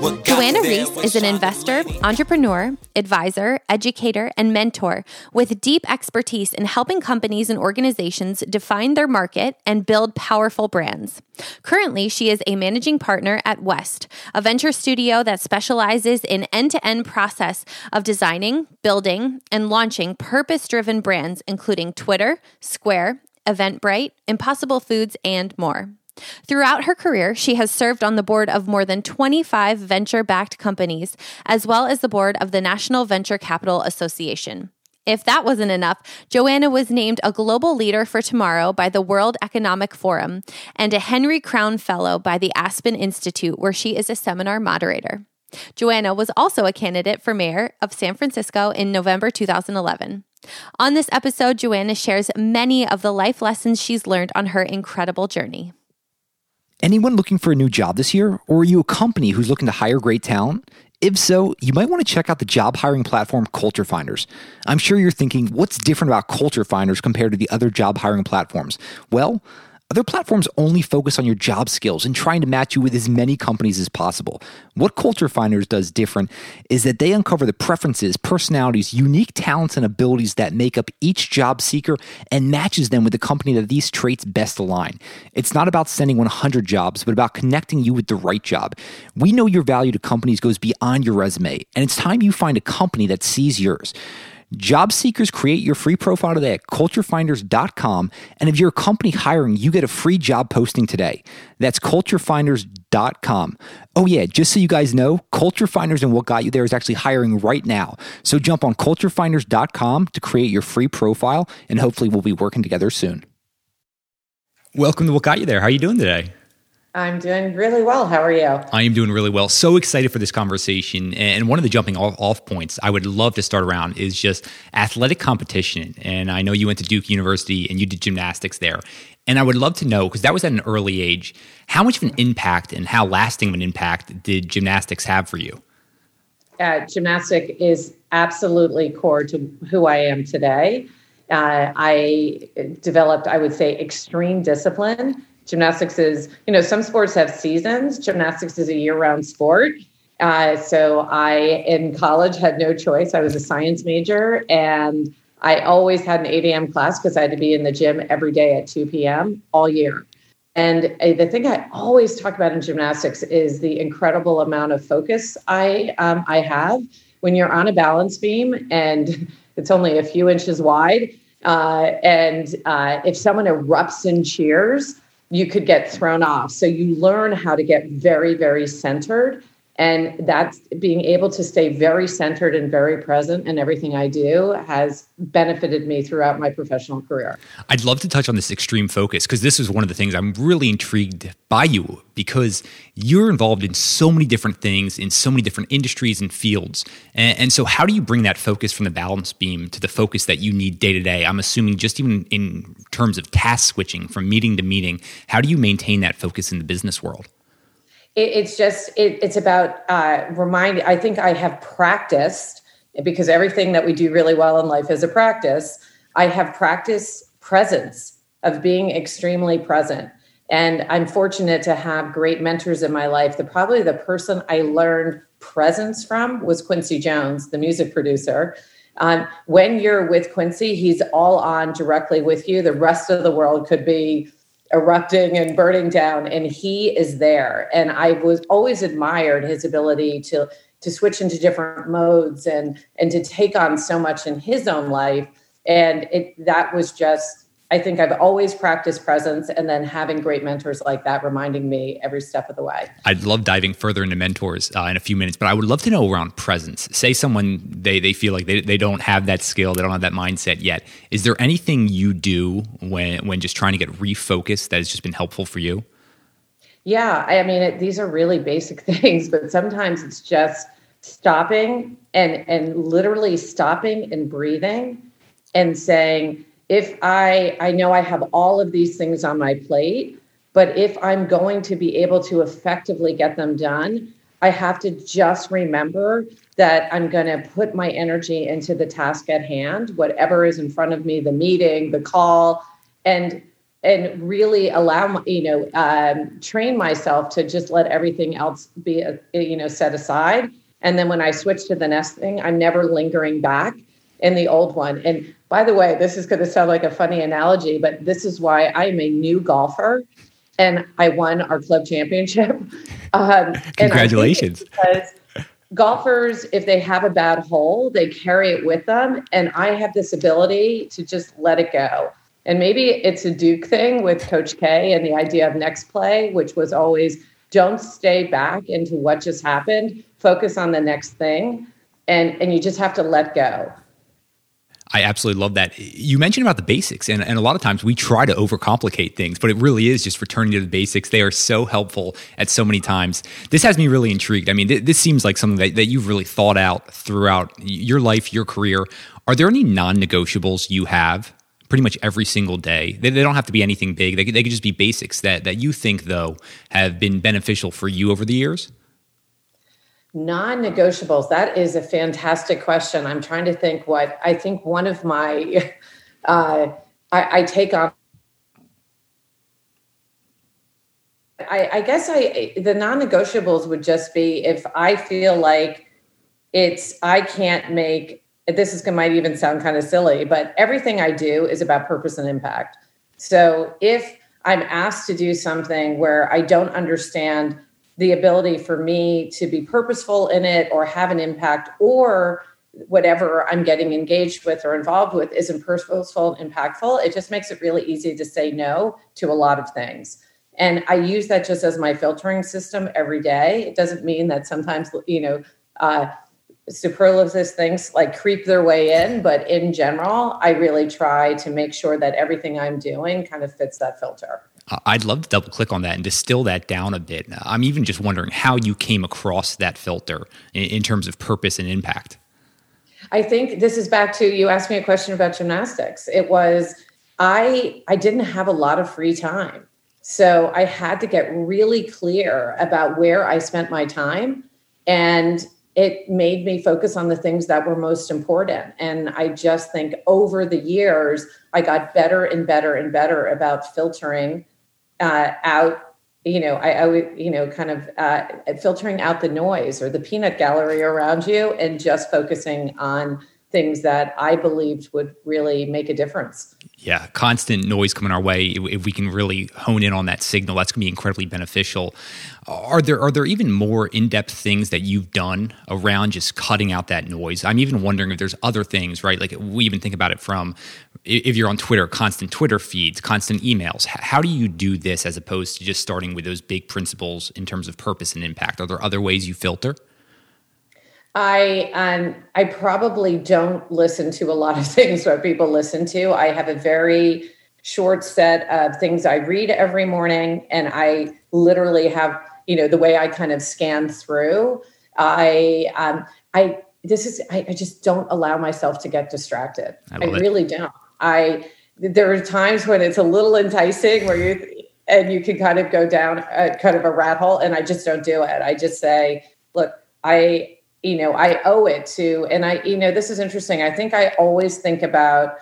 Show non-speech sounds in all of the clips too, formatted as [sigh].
Joanna Rees is an investor, entrepreneur, advisor, educator, and mentor with deep expertise in helping companies and organizations define their market and build powerful brands. Currently, she is a managing partner at West, a venture studio that specializes in end-to-end process of designing, building, and launching purpose-driven brands including Twitter, Square, Eventbrite, Impossible Foods, and more. Throughout her career, she has served on the board of more than 25 venture backed companies, as well as the board of the National Venture Capital Association. If that wasn't enough, Joanna was named a Global Leader for Tomorrow by the World Economic Forum and a Henry Crown Fellow by the Aspen Institute, where she is a seminar moderator. Joanna was also a candidate for mayor of San Francisco in November 2011. On this episode, Joanna shares many of the life lessons she's learned on her incredible journey. Anyone looking for a new job this year? Or are you a company who's looking to hire great talent? If so, you might want to check out the job hiring platform Culture Finders. I'm sure you're thinking, what's different about Culture Finders compared to the other job hiring platforms? Well, other platforms only focus on your job skills and trying to match you with as many companies as possible. What Culture Finders does different is that they uncover the preferences, personalities, unique talents, and abilities that make up each job seeker and matches them with the company that these traits best align. It's not about sending 100 jobs, but about connecting you with the right job. We know your value to companies goes beyond your resume, and it's time you find a company that sees yours. Job seekers create your free profile today at culturefinders.com. And if you're a company hiring, you get a free job posting today. That's culturefinders.com. Oh, yeah, just so you guys know, Culture Finders and What Got You There is actually hiring right now. So jump on culturefinders.com to create your free profile, and hopefully we'll be working together soon. Welcome to What Got You There. How are you doing today? I'm doing really well. How are you? I am doing really well. So excited for this conversation. And one of the jumping off points I would love to start around is just athletic competition. And I know you went to Duke University and you did gymnastics there. And I would love to know, because that was at an early age, how much of an impact and how lasting of an impact did gymnastics have for you? Uh, gymnastic is absolutely core to who I am today. Uh, I developed, I would say, extreme discipline Gymnastics is, you know, some sports have seasons. Gymnastics is a year round sport. Uh, so I, in college, had no choice. I was a science major and I always had an 8 a.m. class because I had to be in the gym every day at 2 p.m. all year. And uh, the thing I always talk about in gymnastics is the incredible amount of focus I um, I have when you're on a balance beam and [laughs] it's only a few inches wide. Uh, and uh, if someone erupts in cheers, you could get thrown off. So you learn how to get very, very centered. And that's being able to stay very centered and very present in everything I do has benefited me throughout my professional career. I'd love to touch on this extreme focus because this is one of the things I'm really intrigued by you because you're involved in so many different things in so many different industries and fields. And, and, so, how do you bring that focus from the balance beam to the focus that you need day to day? I'm assuming just even in terms of task switching from meeting to meeting, how do you maintain that focus in the business world? It, it's just, it, it's about uh, reminding, I think I have practiced because everything that we do really well in life is a practice. I have practiced presence of being extremely present. And I'm fortunate to have great mentors in my life. The probably the person I learned presence from was Quincy Jones, the music producer. Um, when you're with Quincy, he's all on directly with you. The rest of the world could be erupting and burning down, and he is there. And I was always admired his ability to to switch into different modes and and to take on so much in his own life and it that was just I think I've always practiced presence and then having great mentors like that reminding me every step of the way. I'd love diving further into mentors uh, in a few minutes, but I would love to know around presence. Say someone they, they feel like they, they don't have that skill, they don't have that mindset yet. Is there anything you do when when just trying to get refocused that has just been helpful for you? Yeah, I mean it, these are really basic [laughs] things, but sometimes it's just stopping and and literally stopping and breathing and saying, if I I know I have all of these things on my plate, but if I'm going to be able to effectively get them done, I have to just remember that I'm going to put my energy into the task at hand, whatever is in front of me, the meeting, the call, and and really allow you know um, train myself to just let everything else be uh, you know set aside. And then when I switch to the next thing, I'm never lingering back in the old one. And by the way, this is going to sound like a funny analogy, but this is why I'm a new golfer and I won our club championship. [laughs] Um, Congratulations. because golfers, if they have a bad hole, they carry it with them. And I have this ability to just let it go. And maybe it's a Duke thing with Coach K and the idea of next play, which was always don't stay back into what just happened, focus on the next thing. And, and you just have to let go. I absolutely love that. You mentioned about the basics, and, and a lot of times we try to overcomplicate things, but it really is just returning to the basics. They are so helpful at so many times. This has me really intrigued. I mean, th- this seems like something that, that you've really thought out throughout your life, your career. Are there any non negotiables you have pretty much every single day? They, they don't have to be anything big, they, they could just be basics that, that you think, though, have been beneficial for you over the years? Non negotiables. That is a fantastic question. I'm trying to think what I think one of my, [laughs] uh, I, I, take on. I, I guess I the non negotiables would just be if I feel like it's I can't make this is might even sound kind of silly, but everything I do is about purpose and impact. So if I'm asked to do something where I don't understand the ability for me to be purposeful in it or have an impact or whatever I'm getting engaged with or involved with isn't purposeful and impactful, it just makes it really easy to say no to a lot of things. And I use that just as my filtering system every day. It doesn't mean that sometimes, you know, uh, superlatives things like creep their way in, but in general, I really try to make sure that everything I'm doing kind of fits that filter. I'd love to double click on that and distill that down a bit. I'm even just wondering how you came across that filter in, in terms of purpose and impact. I think this is back to you asked me a question about gymnastics. It was I I didn't have a lot of free time. So I had to get really clear about where I spent my time and it made me focus on the things that were most important. And I just think over the years, I got better and better and better about filtering uh, out you know I, I, you know kind of uh, filtering out the noise or the peanut gallery around you and just focusing on things that i believed would really make a difference. Yeah constant noise coming our way. If we can really hone in on that signal that's going to be incredibly beneficial. Are there are there even more in-depth things that you've done around just cutting out that noise? I'm even wondering if there's other things right? Like we even think about it from if you're on Twitter, constant Twitter feeds, constant emails, how do you do this as opposed to just starting with those big principles in terms of purpose and impact? Are there other ways you filter? I um, I probably don't listen to a lot of [laughs] things that people listen to. I have a very short set of things I read every morning, and I literally have you know the way I kind of scan through. I um, I this is I, I just don't allow myself to get distracted. I, I really don't. I there are times when it's a little enticing where you and you can kind of go down a, kind of a rat hole and I just don't do it. I just say, look, I you know, I owe it to and I you know, this is interesting. I think I always think about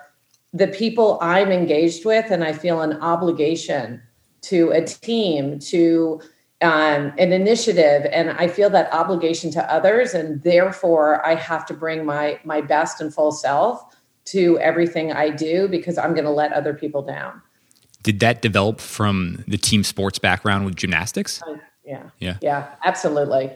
the people I'm engaged with and I feel an obligation to a team to um, an initiative and i feel that obligation to others and therefore i have to bring my my best and full self to everything I do because I'm going to let other people down. Did that develop from the team sports background with gymnastics? Uh, yeah. Yeah. Yeah, absolutely.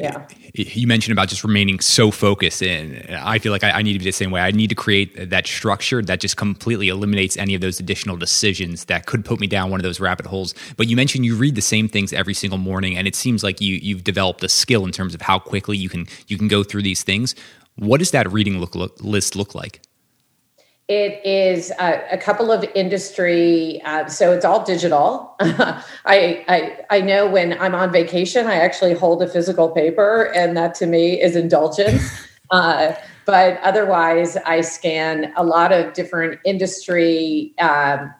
Yeah. You mentioned about just remaining so focused, and I feel like I, I, need to be the same way. I need to create that structure that just completely eliminates any of those additional decisions that could put me down one of those rabbit holes. But you mentioned you read the same things every single morning, and it seems like you you've developed a skill in terms of how quickly you can you can go through these things. What does that reading look, look list look like? It is a, a couple of industry, uh, so it's all digital. [laughs] I, I I know when I'm on vacation, I actually hold a physical paper, and that to me is indulgence. [laughs] Uh, but otherwise, I scan a lot of different industry. Um,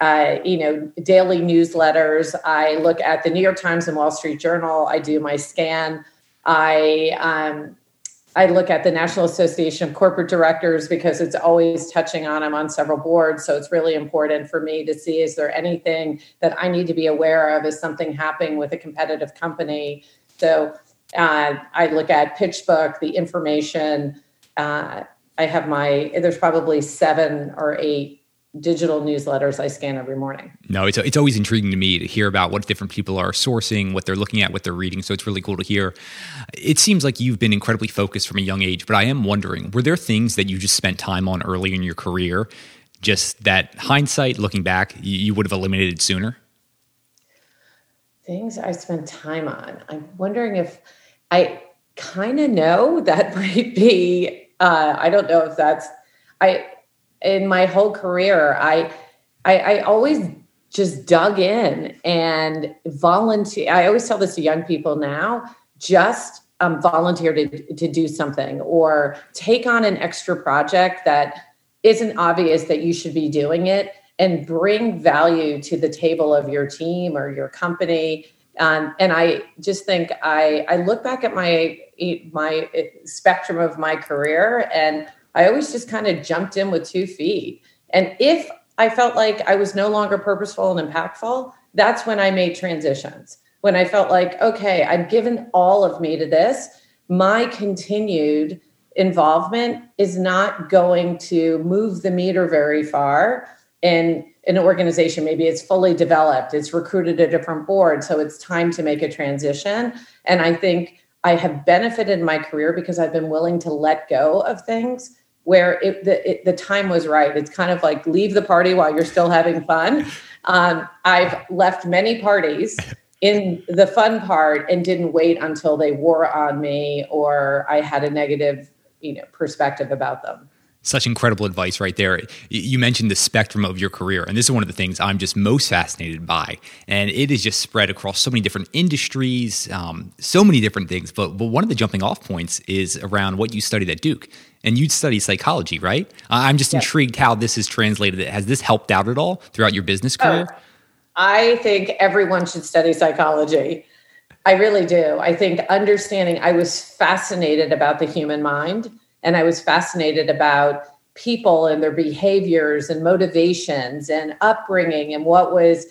uh, you know, daily newsletters. I look at the New York Times and Wall Street Journal. I do my scan. I um, I look at the National Association of Corporate Directors because it's always touching on. I'm on several boards, so it's really important for me to see is there anything that I need to be aware of? Is something happening with a competitive company? So uh, I look at PitchBook, the information. Uh, I have my there's probably seven or eight digital newsletters I scan every morning. No, it's, it's always intriguing to me to hear about what different people are sourcing, what they're looking at, what they're reading. So it's really cool to hear. It seems like you've been incredibly focused from a young age, but I am wondering were there things that you just spent time on early in your career, just that hindsight, looking back, you would have eliminated sooner? Things I spent time on. I'm wondering if I kind of know that [laughs] might be, uh, I don't know if that's, I, in my whole career, I, I, I always just dug in and volunteer. I always tell this to young people now, just um, volunteer to, to do something or take on an extra project that isn't obvious that you should be doing it and bring value to the table of your team or your company. Um, and I just think I, I look back at my my spectrum of my career and I always just kind of jumped in with two feet. And if I felt like I was no longer purposeful and impactful, that's when I made transitions. When I felt like, okay, I've given all of me to this, my continued involvement is not going to move the meter very far in an organization. Maybe it's fully developed, it's recruited a different board, so it's time to make a transition. And I think I have benefited my career because I've been willing to let go of things where it, the, it, the time was right. It's kind of like leave the party while you're still having fun. Um, I've left many parties in the fun part and didn't wait until they wore on me or I had a negative, you know, perspective about them such incredible advice right there. You mentioned the spectrum of your career, and this is one of the things I'm just most fascinated by. And it is just spread across so many different industries, um, so many different things. But but one of the jumping off points is around what you studied at Duke, and you study psychology, right? I'm just yes. intrigued how this is translated. Has this helped out at all throughout your business career? Oh, I think everyone should study psychology. I really do. I think understanding. I was fascinated about the human mind and I was fascinated about people and their behaviors and motivations and upbringing and what was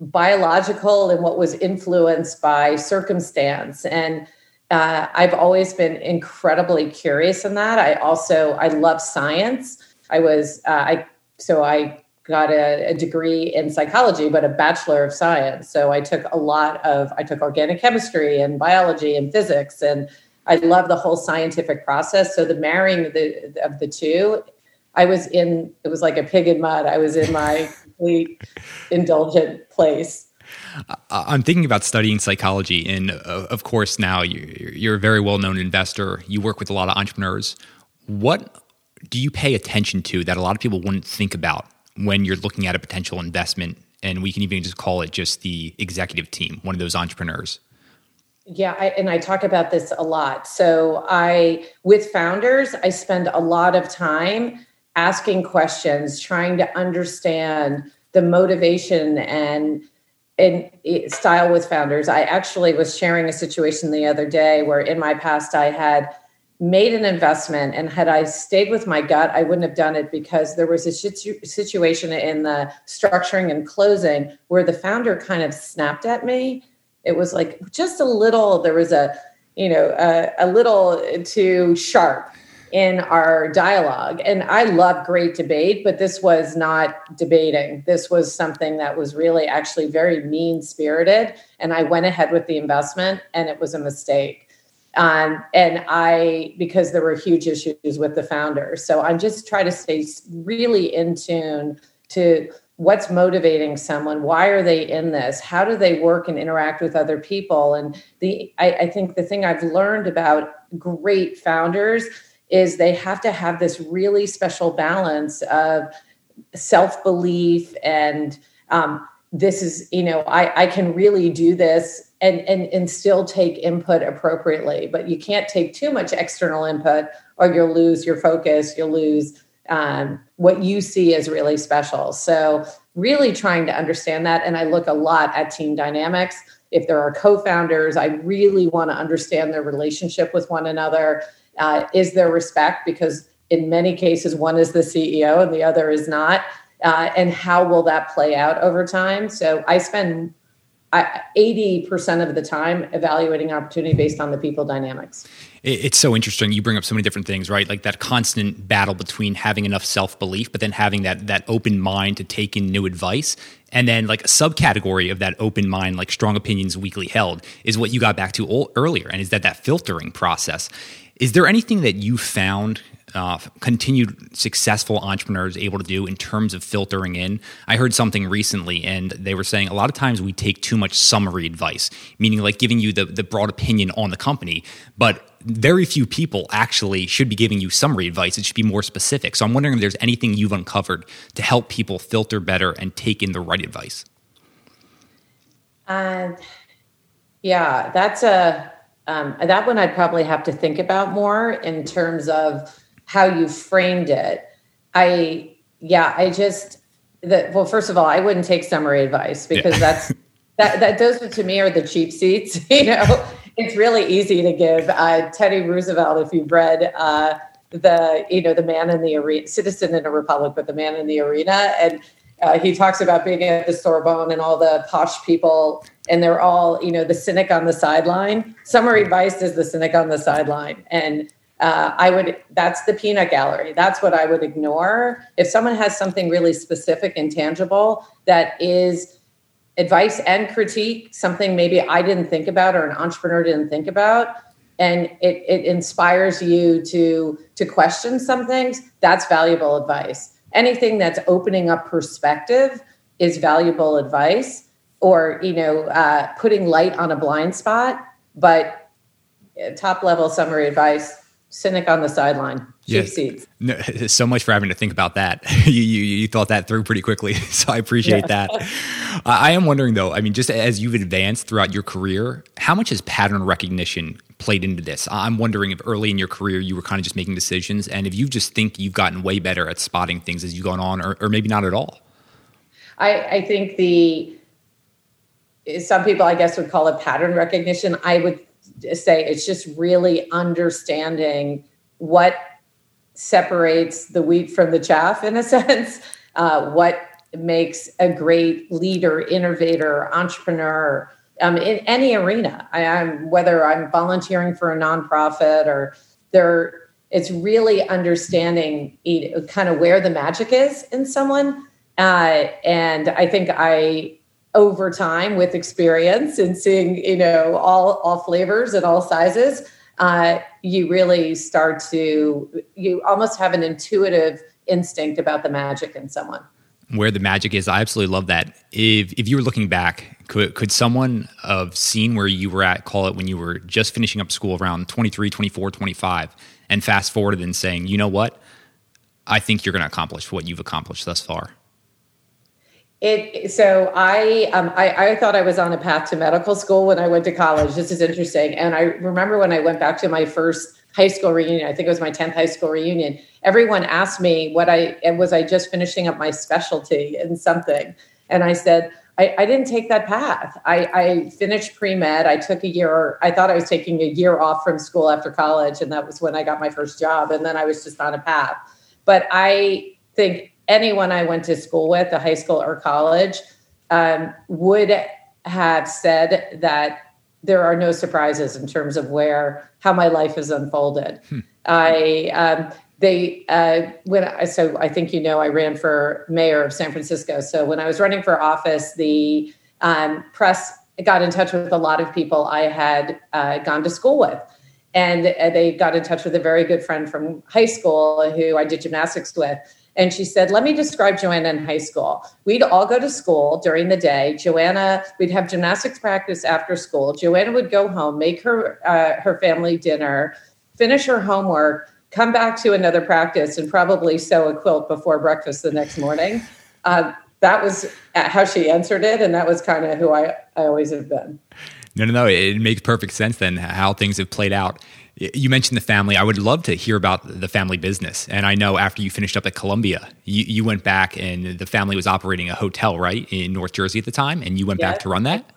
biological and what was influenced by circumstance. And uh, i've always been incredibly curious in that. I also i love science. I was uh, i so i got a, a, degree in psychology but a bachelor of science. So i took a lot of i took organic chemistry and biology and physics and I love the whole scientific process. So the marrying of the, of the two, I was in, it was like a pig in mud. I was in my complete indulgent place. I'm thinking about studying psychology, and uh, of course, now you're a very well known investor. You work with a lot of entrepreneurs. What do you pay attention to that a lot of people wouldn't think about when you're looking at a potential investment? And we can even just call it just the executive team, one of those entrepreneurs. Yeah, I, and I talk about this a lot. So I, with founders, I spend a lot of time asking questions, trying to understand the motivation and and style with founders. I actually was sharing a situation the other day where in my past I had made an investment and had I stayed with my gut, I wouldn't have done it because there was a situ- situation in the structuring and closing where the founder kind of snapped at me it was like just a little there was a you know a, a little too sharp in our dialogue. And i love great debate but this was not debating. This was something that was really actually very mean spirited and i went ahead with the investment and it was a mistake. Um, and i because there were huge issues with the founder. So i'm just trying to stay really in tune to what's motivating someone why are they in this how do they work and interact with other people and the I, I, think the thing i've learned about great founders is they have to have this really special balance of self-belief and um, this is you know I, I can really do this and, and, and still take input appropriately. But you can't take too much external input or you'll lose your focus, you'll lose um, what you see as really special. So, really trying to understand that. And I look a lot at team dynamics. If there are co founders, I really want to understand their relationship with one another. Uh, is there respect? Because in many cases, one is the CEO and the other is not. Uh, and how will that play out over time? So, I spend eighty percent of the time evaluating opportunity based on the people dynamics. It's so interesting. You bring up so many different things, right? Like that constant battle between having enough self belief, but then having that that open mind to take in new advice, and then like a subcategory of that open mind, like strong opinions weakly held, is what you got back to earlier, and is that that filtering process. Is there anything that you found uh, continued successful entrepreneurs able to do in terms of filtering in. I heard something recently, and they were saying a lot of times we take too much summary advice, meaning like giving you the, the broad opinion on the company, but very few people actually should be giving you summary advice. It should be more specific. So I'm wondering if there's anything you've uncovered to help people filter better and take in the right advice. Uh, yeah, that's a um, that one I'd probably have to think about more in terms of how you framed it. I yeah, I just that well, first of all, I wouldn't take summary advice because yeah. that's [laughs] that that those to me are the cheap seats. [laughs] You know, it's really easy to give uh, Teddy Roosevelt if you've read uh, the you know the man in the arena, citizen in a republic, but the man in the arena, and uh, he talks about being at the Sorbonne and all the posh people, and they're all you know the cynic on the sideline. Summary advice is the cynic on the sideline, and uh, I would, that's the peanut gallery. That's what I would ignore. If someone has something really specific and tangible that is advice and critique, something maybe I didn't think about or an entrepreneur didn't think about, and it, it inspires you to, to question some things, that's valuable advice. Anything that's opening up perspective is valuable advice or, you know, uh, putting light on a blind spot, but uh, top level summary advice cynic on the sideline. Cheap yes. seats. No, [laughs] so much for having to think about that. [laughs] you, you, you thought that through pretty quickly, [laughs] so I appreciate yeah. that. I am wondering though. I mean, just as you've advanced throughout your career, how much has pattern recognition played into this? I'm wondering if early in your career you were kind of just making decisions, and if you just think you've gotten way better at spotting things as you've gone on, or, or maybe not at all. I, I think the some people, I guess, would call it pattern recognition. I would say it's just really understanding what separates the wheat from the chaff in a [laughs] sense uh, what makes a great leader innovator entrepreneur um, in any arena. I, am whether i'm volunteering for a nonprofit or there it's really understanding kind of where the magic is in someone. Uh, and i think i over time with experience and seeing you know all all flavors and all sizes uh, you really start to you almost have an intuitive instinct about the magic in someone. Where the magic is i absolutely love that. If if you were looking back could could someone have seen where you were at call it when you were just finishing up school around 23 24 25 and fast forwarded and saying you know what? I think you're going to accomplish what you've accomplished thus far it so I, um, I I thought I was on a path to medical school when I went to college. This is interesting, and I remember when I went back to my first high school reunion. I think it was my tenth high school reunion. Everyone asked me what I was. I just finishing up my specialty in something, and I said I, I didn't take that path. I, I finished pre med. I took a year. I thought I was taking a year off from school after college, and that was when I got my first job. And then I was just on a path. But I think anyone I went to school with, a high school or college, um, would have said that there are no surprises in terms of where how my life has unfolded. Hmm. I um, they uh, when I, so I think you know I ran for mayor of San Francisco. So when I was running for office, the um, press got in touch with a lot of people I had uh, gone to school with. And uh, they got in touch with a very good friend from high school who I did gymnastics with. And she said, Let me describe Joanna in high school. We'd all go to school during the day. Joanna, we'd have gymnastics practice after school. Joanna would go home, make her, uh, her family dinner, finish her homework, come back to another practice, and probably sew a quilt before breakfast the next morning. Uh, that was how she answered it. And that was kind of who I, I always have been. No, no, no. It makes perfect sense then how things have played out. You mentioned the family. I would love to hear about the family business. And I know after you finished up at Columbia, you, you went back and the family was operating a hotel, right, in North Jersey at the time, and you went back to run that?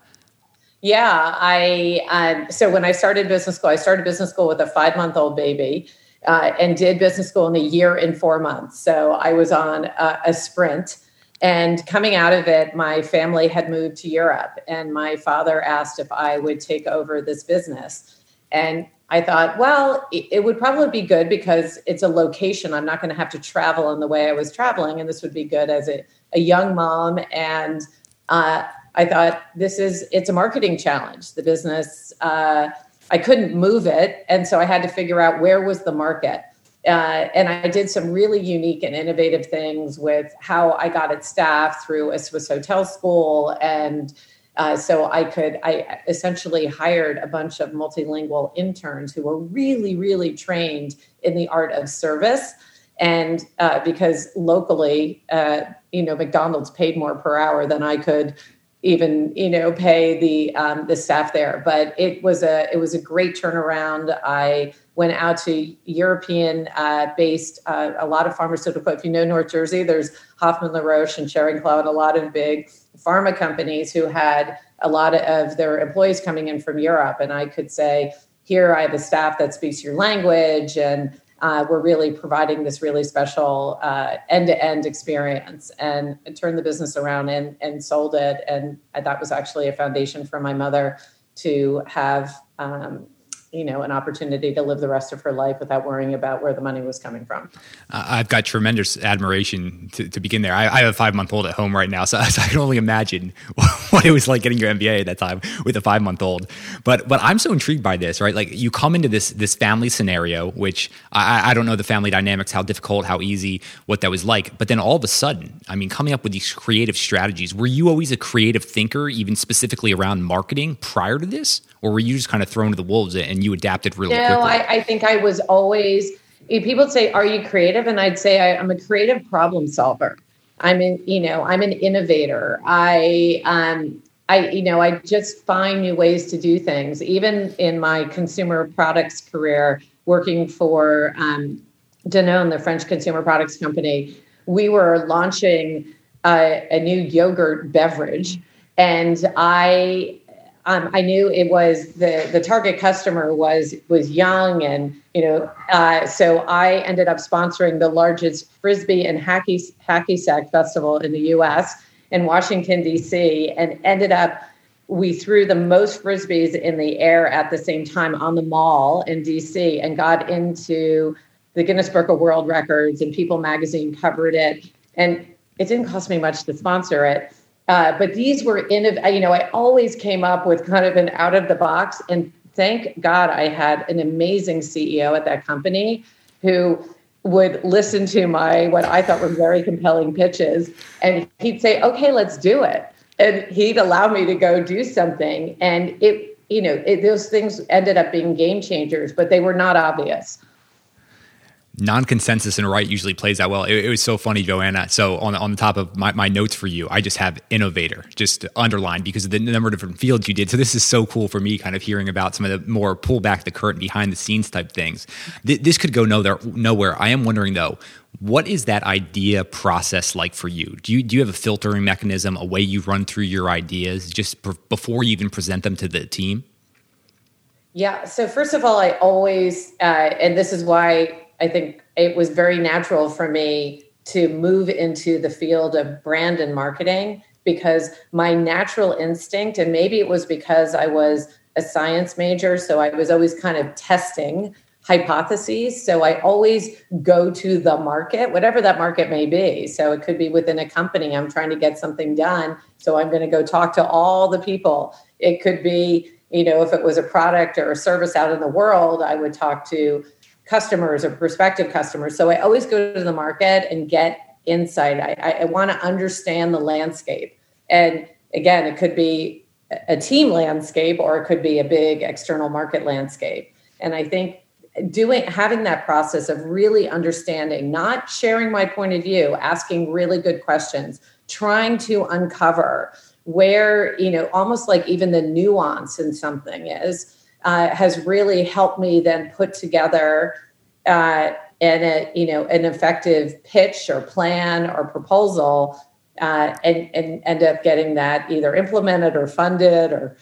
Yeah, I um, so when I started business school, I started business school with a five month old baby, uh, and did business school in a year and four months. So I was on a, a sprint. And coming out of it, my family had moved to Europe, and my father asked if I would take over this business. And I thought, well, it would probably be good because it's a location. I'm not going to have to travel in the way I was traveling, and this would be good as a, a young mom. And uh, I thought, this is it's a marketing challenge. The business, uh, I couldn't move it, and so I had to figure out where was the market. Uh, and I did some really unique and innovative things with how I got it staffed through a Swiss hotel school. And uh, so I could, I essentially hired a bunch of multilingual interns who were really, really trained in the art of service. And uh, because locally, uh, you know, McDonald's paid more per hour than I could even you know pay the um, the staff there but it was a it was a great turnaround i went out to European uh, based uh, a lot of pharmaceutical. If you know North Jersey, there's Hoffmann La Roche and Schering-Plough a lot of big pharma companies who had a lot of their employees coming in from Europe. And I could say, here I have a staff that speaks your language and uh, we're really providing this really special uh, end-to-end experience and turned the business around and, and sold it. And that was actually a foundation for my mother to have um, you know an opportunity to live the rest of her life without worrying about where the money was coming from. I've got tremendous admiration to, to begin there. I, I, have a five month old at home right now so, [laughs] so, i can only imagine [laughs] what it was like getting your mba at that time with a five month old but but i'm so intrigued by this right? Like you come into this this family scenario which I, I don't know the family dynamics how difficult how easy what that was like but then all of a sudden i mean coming up with these creative strategies were you always a creative thinker even specifically around marketing prior to this or were you just kind of thrown to the wolves and you adapted really no, quickly? I, I think I was always. People say, "Are you creative?" And I'd say, I, "I'm a creative problem solver." I'm in, you know, I'm an innovator. I, um, I, you know, I just find new ways to do things. Even in my consumer products career, working for um, Danone, the French consumer products company, we were launching a, a new yogurt beverage, and I um, I knew it was the the target customer was was young and you know uh, so I ended up sponsoring the largest frisbee and hacky hacky sack festival in the U.S. in Washington D.C. and ended up we threw the most frisbees in the air at the same time on the mall in D.C. and got into the Guinness Book of World Records and People Magazine covered it and it didn't cost me much to sponsor it uh, but these were in, you know, I always came up with kind of an out of the box. And thank God I had an amazing CEO at that company who would listen to my, what I thought were very compelling pitches. And he'd say, okay, let's do it. And he'd allow me to go do something. And it, you know, it, those things ended up being game changers, but they were not obvious non-consensus and right usually plays that well. It, it, was so funny, Joanna. So on on the top of my, my notes for you, I just have innovator just underlined because of the number of different fields you did. So this is so cool for me, kind of hearing about some of the more pull back the curtain behind the scenes type things. Th- this could go nowhere. Nowhere. I am wondering though, what is that idea process like for you? Do you do you have a filtering mechanism, a way you run through your ideas just before you even present them to the team? Yeah. So first of all, I always, uh, and this is why I think it was very natural for me to move into the field of brand and marketing because my natural instinct, and maybe it was because I was a science major, so I was always kind of testing hypotheses. So I always go to the market, whatever that market may be. So it could be within a company, I'm trying to get something done. So I'm going to go talk to all the people. It could be, you know, if it was a product or a service out in the world, I would talk to customers or prospective customers. So I always go to the market and get insight. I, I want to understand the landscape. And again, it could be a team landscape or it could be a big external market landscape. And I think doing having that process of really understanding, not sharing my point of view, asking really good questions, trying to uncover where you know almost like even the nuance in something is uh, has really helped me then put together uh, an a, you know an effective pitch or plan or proposal uh, and, and end up getting that either implemented or funded or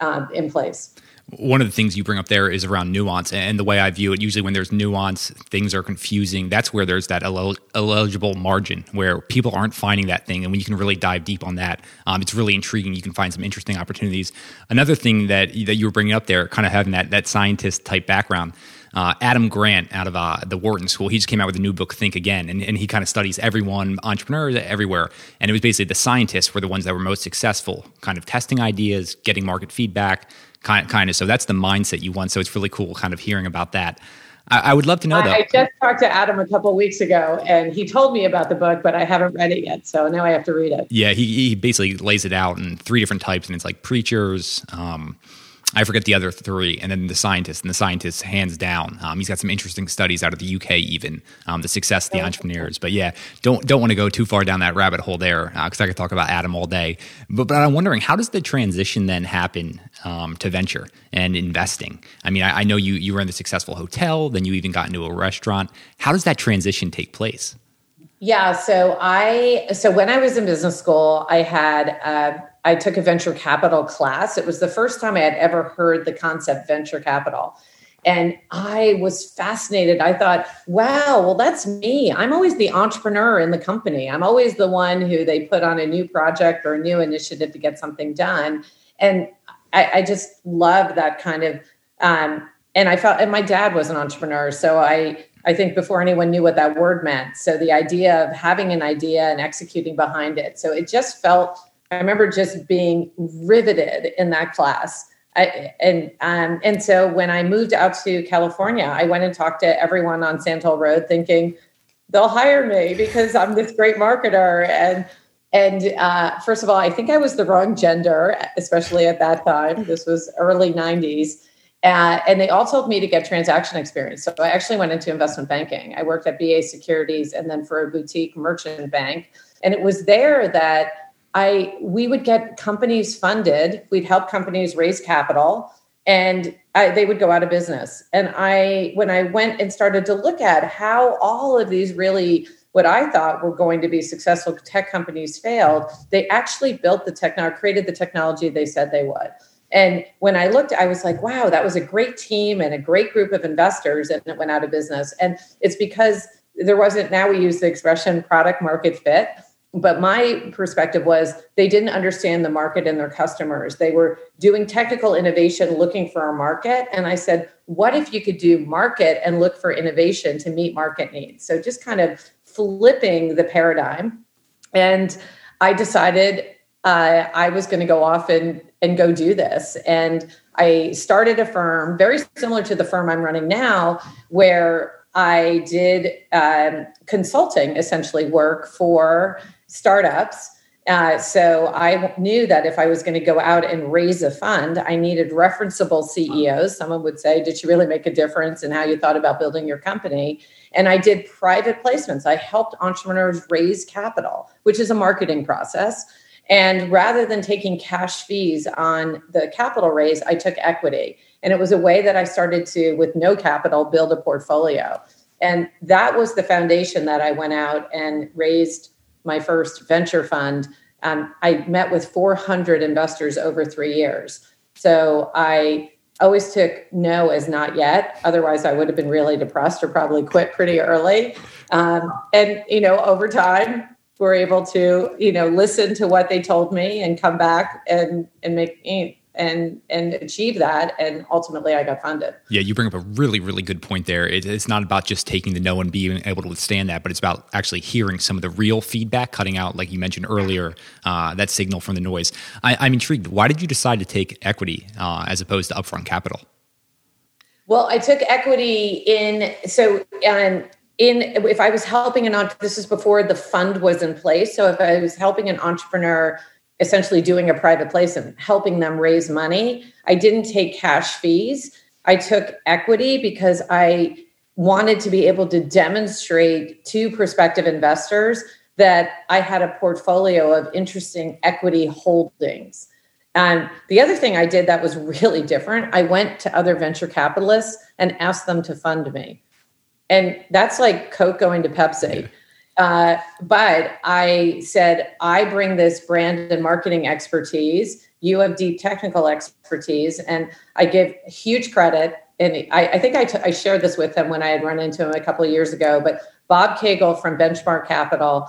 um, in place one of the things you bring up there is around nuance and the way i view it usually when there's nuance things are confusing that's where there's that eligible margin where people aren't finding that thing and when you can really dive deep on that um, it's really intriguing you can find some interesting opportunities another thing that that you were bringing up there kind of having that that scientist type background uh, Adam Grant out of uh, the Wharton School. He just came out with a new book, Think Again, and, and he kind of studies everyone, entrepreneurs everywhere. And it was basically the scientists were the ones that were most successful, kind of testing ideas, getting market feedback, kind kind of. So that's the mindset you want. So it's really cool, kind of hearing about that. I, I would love to know that. I just talked to Adam a couple weeks ago, and he told me about the book, but I haven't read it yet. So now I have to read it. Yeah, he, he basically lays it out in three different types, and it's like preachers. Um, I forget the other three, and then the scientists, and the scientists, hands down. Um, he's got some interesting studies out of the UK, even um, the success of the entrepreneurs. But yeah, don't don't want to go too far down that rabbit hole there because uh, I could talk about Adam all day. But but I'm wondering how does the transition then happen um, to venture and investing? I mean, I, I know you you were in the successful hotel, then you even got into a restaurant. How does that transition take place? Yeah, so I so when I was in business school, I had. Uh, I took a venture capital class. It was the first time I had ever heard the concept venture capital. And I was fascinated. I thought, wow, well, that's me. I'm always the entrepreneur in the company. I'm always the one who they put on a new project or a new initiative to get something done. And I, I just love that kind of. Um, and I felt, and my dad was an entrepreneur, so I, I think before anyone knew what that word meant. So the idea of having an idea and executing behind it. So it just felt I remember just being riveted in that class. I, and um, and so when I moved out to California, I went and talked to everyone on Sand Hill Road, thinking they'll hire me because I'm this great marketer. And and uh, first of all, I think I was the wrong gender, especially at that time. This was early '90s, uh, and they all told me to get transaction experience. So I actually went into investment banking. I worked at BA Securities and then for a boutique merchant bank, and it was there that I we would get companies funded. We'd help companies raise capital, and I, they would go out of business. And I, when I went and started to look at how all of these really what I thought were going to be successful tech companies failed, they actually built the technology, created the technology they said they would. And when I looked, I was like, wow, that was a great team and a great group of investors, and it went out of business. And it's because there wasn't, now we use the expression product market fit but my perspective was they didn't understand the market and their customers. They were doing technical innovation looking for a market. And I said, what if you could do market and look for innovation to meet market needs? So just kind of flipping the paradigm. And I decided uh, I was going to go off and, and go do this. And I started a firm very similar to the firm I'm running now, where I did um, consulting essentially work for startups. Uh, so I knew that if I was going to go out and raise a fund, I needed referenceable CEOs. Someone would say, Did you really make a difference in how you thought about building your company? And I did private placements. I helped entrepreneurs raise capital, which is a marketing process. And rather than taking cash fees on the capital raise, I took equity. And it was a way that I started to, with no capital, build a portfolio. And that was the foundation that I went out and raised my first venture fund, um, I met with 400 investors over three years. So I always took no as not yet. Otherwise, I would have been really depressed or probably quit pretty early. Um, and you know, over time, we're able to you know listen to what they told me and come back and and make and and achieve that and ultimately i got funded. Yeah you bring up a really really good point there. It, it's not about just taking the no and being able to withstand that but it's about actually hearing some of the real feedback cutting out like you mentioned earlier uh, that signal from the noise. I, am intrigued. Why did you decide to take equity uh, as opposed to upfront capital? Well i took equity in so um, in if i was helping an entrepreneur this is before the fund was in place. So if i was helping an entrepreneur essentially doing a private placement, helping them raise money. I didn't take cash fees. I took equity because I wanted to be able to demonstrate to prospective investors that I had a portfolio of interesting equity holdings. And the other thing I did that was really different, I went to other venture capitalists and asked them to fund me. And that's like Coke going to Pepsi. Uh, but I said, I bring this brand and marketing expertise. You have deep technical expertise. And I give huge credit. And I, I think I, t- I shared this with him when I had run into him a couple of years ago. But Bob Kagle from Benchmark Capital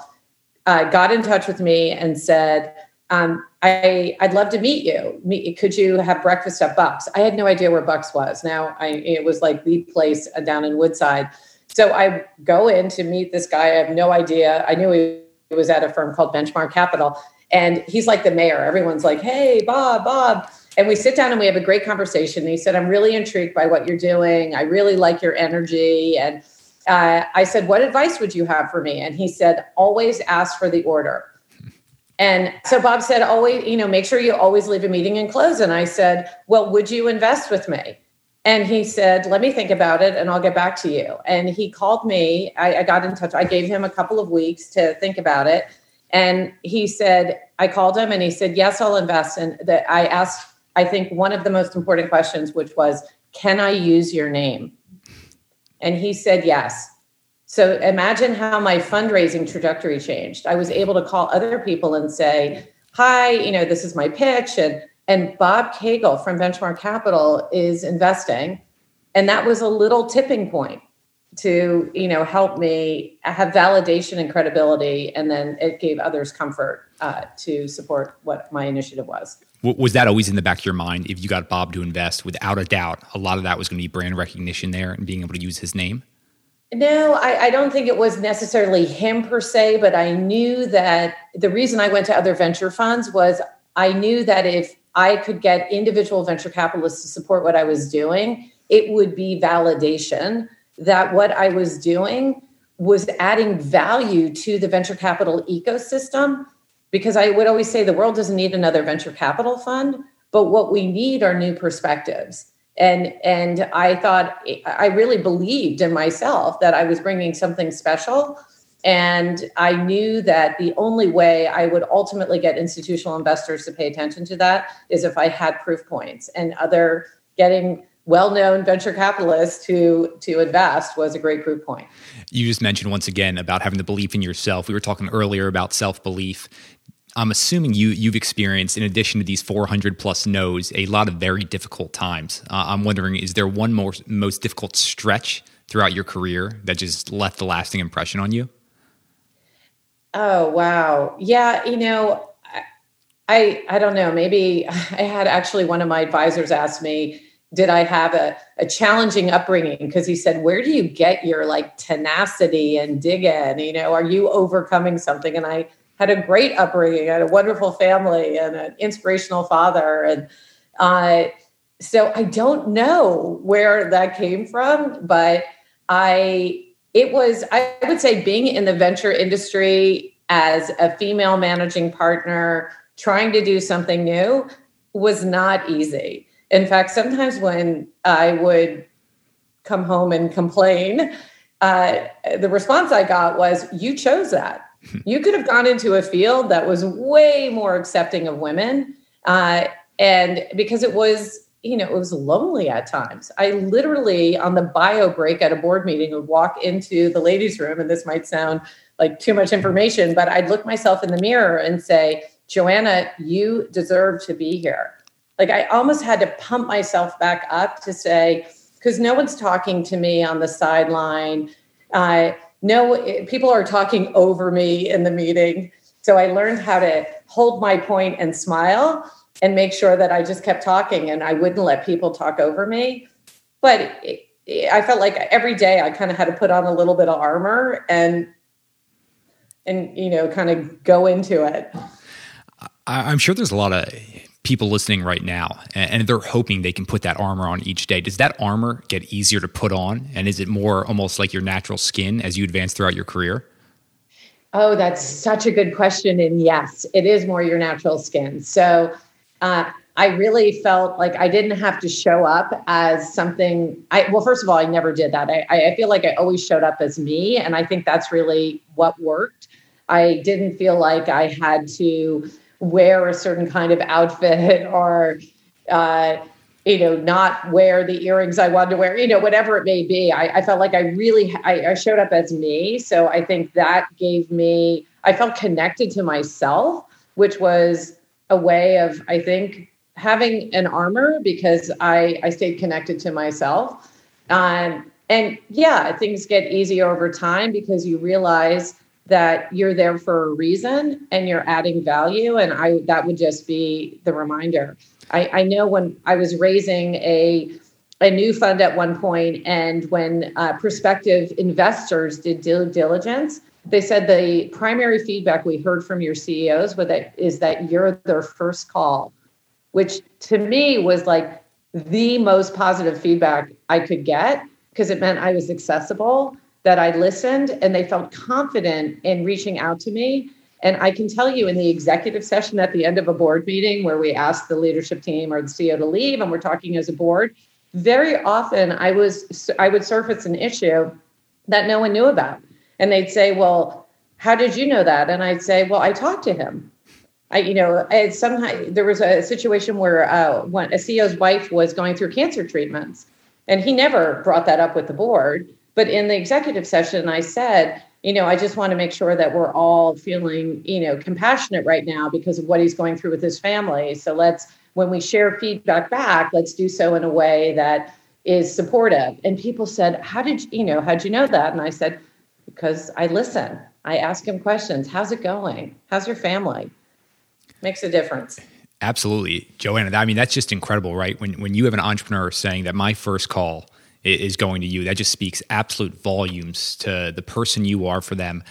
uh, got in touch with me and said, um, I, I'd love to meet you. Meet, could you have breakfast at Bucks? I had no idea where Bucks was. Now I, it was like the place down in Woodside. So I go in to meet this guy. I have no idea. I knew he was at a firm called Benchmark Capital. And he's like the mayor. Everyone's like, hey, Bob, Bob. And we sit down and we have a great conversation. And he said, I'm really intrigued by what you're doing. I really like your energy. And uh, I said, What advice would you have for me? And he said, Always ask for the order. And so Bob said, Always, you know, make sure you always leave a meeting and close. And I said, Well, would you invest with me? And he said, Let me think about it and I'll get back to you. And he called me. I, I got in touch. I gave him a couple of weeks to think about it. And he said, I called him and he said, Yes, I'll invest. And that I asked, I think one of the most important questions, which was, Can I use your name? And he said yes. So imagine how my fundraising trajectory changed. I was able to call other people and say, "Hi, you know, this is my pitch and and Bob Kagle from Benchmark Capital is investing." And that was a little tipping point to, you know, help me have validation and credibility. And then it gave others comfort uh, to support what my initiative was. Was that always in the back of your mind if you got bob to invest? Without a doubt a lot of that was going to be brand recognition there and being able to use his name? No I, I, don't think it was necessarily him per se but i knew that the reason i went to other venture funds was i knew that if i could get individual venture capitalists to support what i was doing it would be validation that what i was doing was adding value to the venture capital ecosystem because I would always say the world doesn't need another venture capital fund, but what we need are new perspectives. And and I thought I really believed in myself that I was bringing something special. And I knew that the only way I would ultimately get institutional investors to pay attention to that is if I had proof points and other getting well-known venture capitalists to to invest was a great proof point. You just mentioned once again about having the belief in yourself. We were talking earlier about self-belief. I'm assuming you you've experienced, in addition to these 400 plus no's, a lot of very difficult times. Uh, I'm wondering, is there one more most difficult stretch throughout your career that just left a lasting impression on you? Oh wow, yeah. You know, I I don't know. Maybe [laughs] I had actually one of my advisors ask me, did I have a, a challenging upbringing? Because he said, where do you get your like tenacity and dig in? You know, are you overcoming something? And I had a great upbringing, I had a wonderful family and an inspirational father. And uh, so I don't know where that came from, but I, it was, I would say, being in the venture industry as a female managing partner, trying to do something new was not easy. In fact, sometimes when I would come home and complain, uh, the response I got was, You chose that you could have gone into a field that was way more accepting of women. Uh, and because it was, you know, it was lonely at times. I literally, on the bio break at a board meeting, would walk into the ladies' room, and this might sound like too much information, but I'd look myself in the mirror and say, Joanna, you deserve to be here. Like I almost had to pump myself back up to say, because no one's talking to me on the sideline. Uh, no people are talking over me in the meeting so i learned how to hold my point and smile and make sure that i just kept talking and i wouldn't let people talk over me. But it, it, i felt like every day i kind of had to put on a little bit of armor and and you know kind of go into it. I'm sure there's a lot of people listening right now and they're hoping they can put that armor on each day. Does that armor get easier to put on? And is it more almost like your natural skin as you advance throughout your career? Oh that's such a good question and yes it is more your natural skin. So uh, i really felt like i didn't have to show up as something i well first of all i never did that i, I feel like i always showed up as me and i think that's really what worked I didn't feel like I had to wear a certain kind of outfit [laughs] or, uh, you know, not wear the earrings I wanted to wear, you know, whatever it may be. I, I felt like I really, I, I showed up as me. So I think that gave me, I felt connected to myself, which was a way of, I think, having an armor because I, I stayed connected to myself. Um, and yeah, things get easier over time because you realize that you're there for a reason and you're adding value. And I that would just be the reminder. I, I know when I was raising a a new fund at one point, and when uh, prospective investors did due diligence, they said the primary feedback we heard from your CEOs was that is that you're their first call, which to me was like the most positive feedback I could get because it meant I was accessible, that I listened, and they felt confident in reaching out to me. And I can tell you in the executive session at the end of a board meeting where we asked the leadership team or the CEO to leave and we're talking as a board, very often I was I would surface an issue that no one knew about. And they'd say, Well, how did you know that? And I'd say, Well, I talked to him. I, you know, sometimes there was a situation where uh, when a CEO's wife was going through cancer treatments, and he never brought that up with the board. But in the executive session, I said, you know, I just want to make sure that we're all feeling, you know, compassionate right now because of what he's going through with his family. So let's, when we share feedback back, let's do so in a way that is supportive. And people said, How did you, you know, how'd you know that? And I said, Because I listen. I ask him questions. How's it going? How's your family? Makes a difference. Absolutely, Joanna. I mean, that's just incredible, right? When when you have an entrepreneur saying that my first call is going to you, that just speaks absolute volumes to the person you are for them.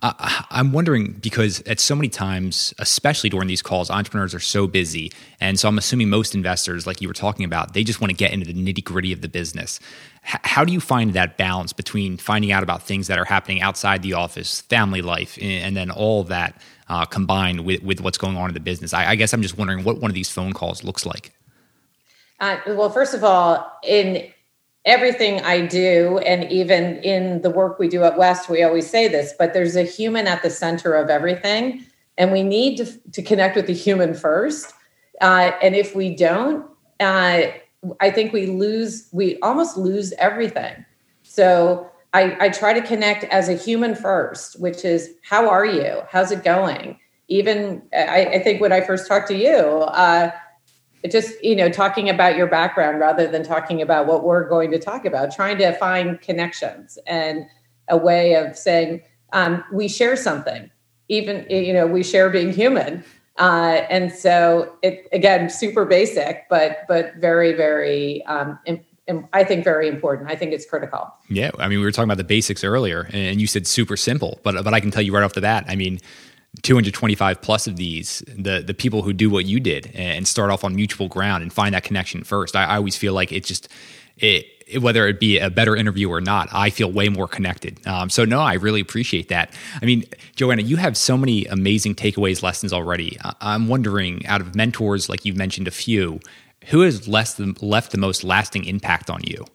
Uh, I'm wondering because at so many times, especially during these calls, entrepreneurs are so busy, and so I'm assuming most investors, like you were talking about, they just want to get into the nitty gritty of the business. H- how do you find that balance between finding out about things that are happening outside the office, family life, and then all that uh, combined with, with what's going on in the business. I, I, guess I'm just wondering what one of these phone calls looks like. Uh, well, first of all, in everything I do, and even in the work we do at West, we always say this, but there's a human at the center of everything. And we need to, to connect with the human first. Uh, and if we don't, uh, I think we lose, we almost lose everything. So I, I try to connect as a human first, which is how are you? How's it going? Even I, I think when I first talked to you, uh, just you know talking about your background rather than talking about what we're going to talk about, trying to find connections and a way of saying um, we share something. Even you know we share being human, uh, and so it again super basic, but but very very um, I think very important. I think it's critical. Yeah, I mean, we were talking about the basics earlier, and you said super simple, but but I can tell you right off the bat. I mean, 225 plus of these, the the people who do what you did and start off on mutual ground and find that connection first. I, I always feel like it's just it, whether it be a better interview or not, I feel way more connected. Um, so no, I really appreciate that. I mean, Joanna, you have so many amazing takeaways lessons already. I'm wondering, out of mentors, like you've mentioned a few, who has left the, left the most lasting impact on you?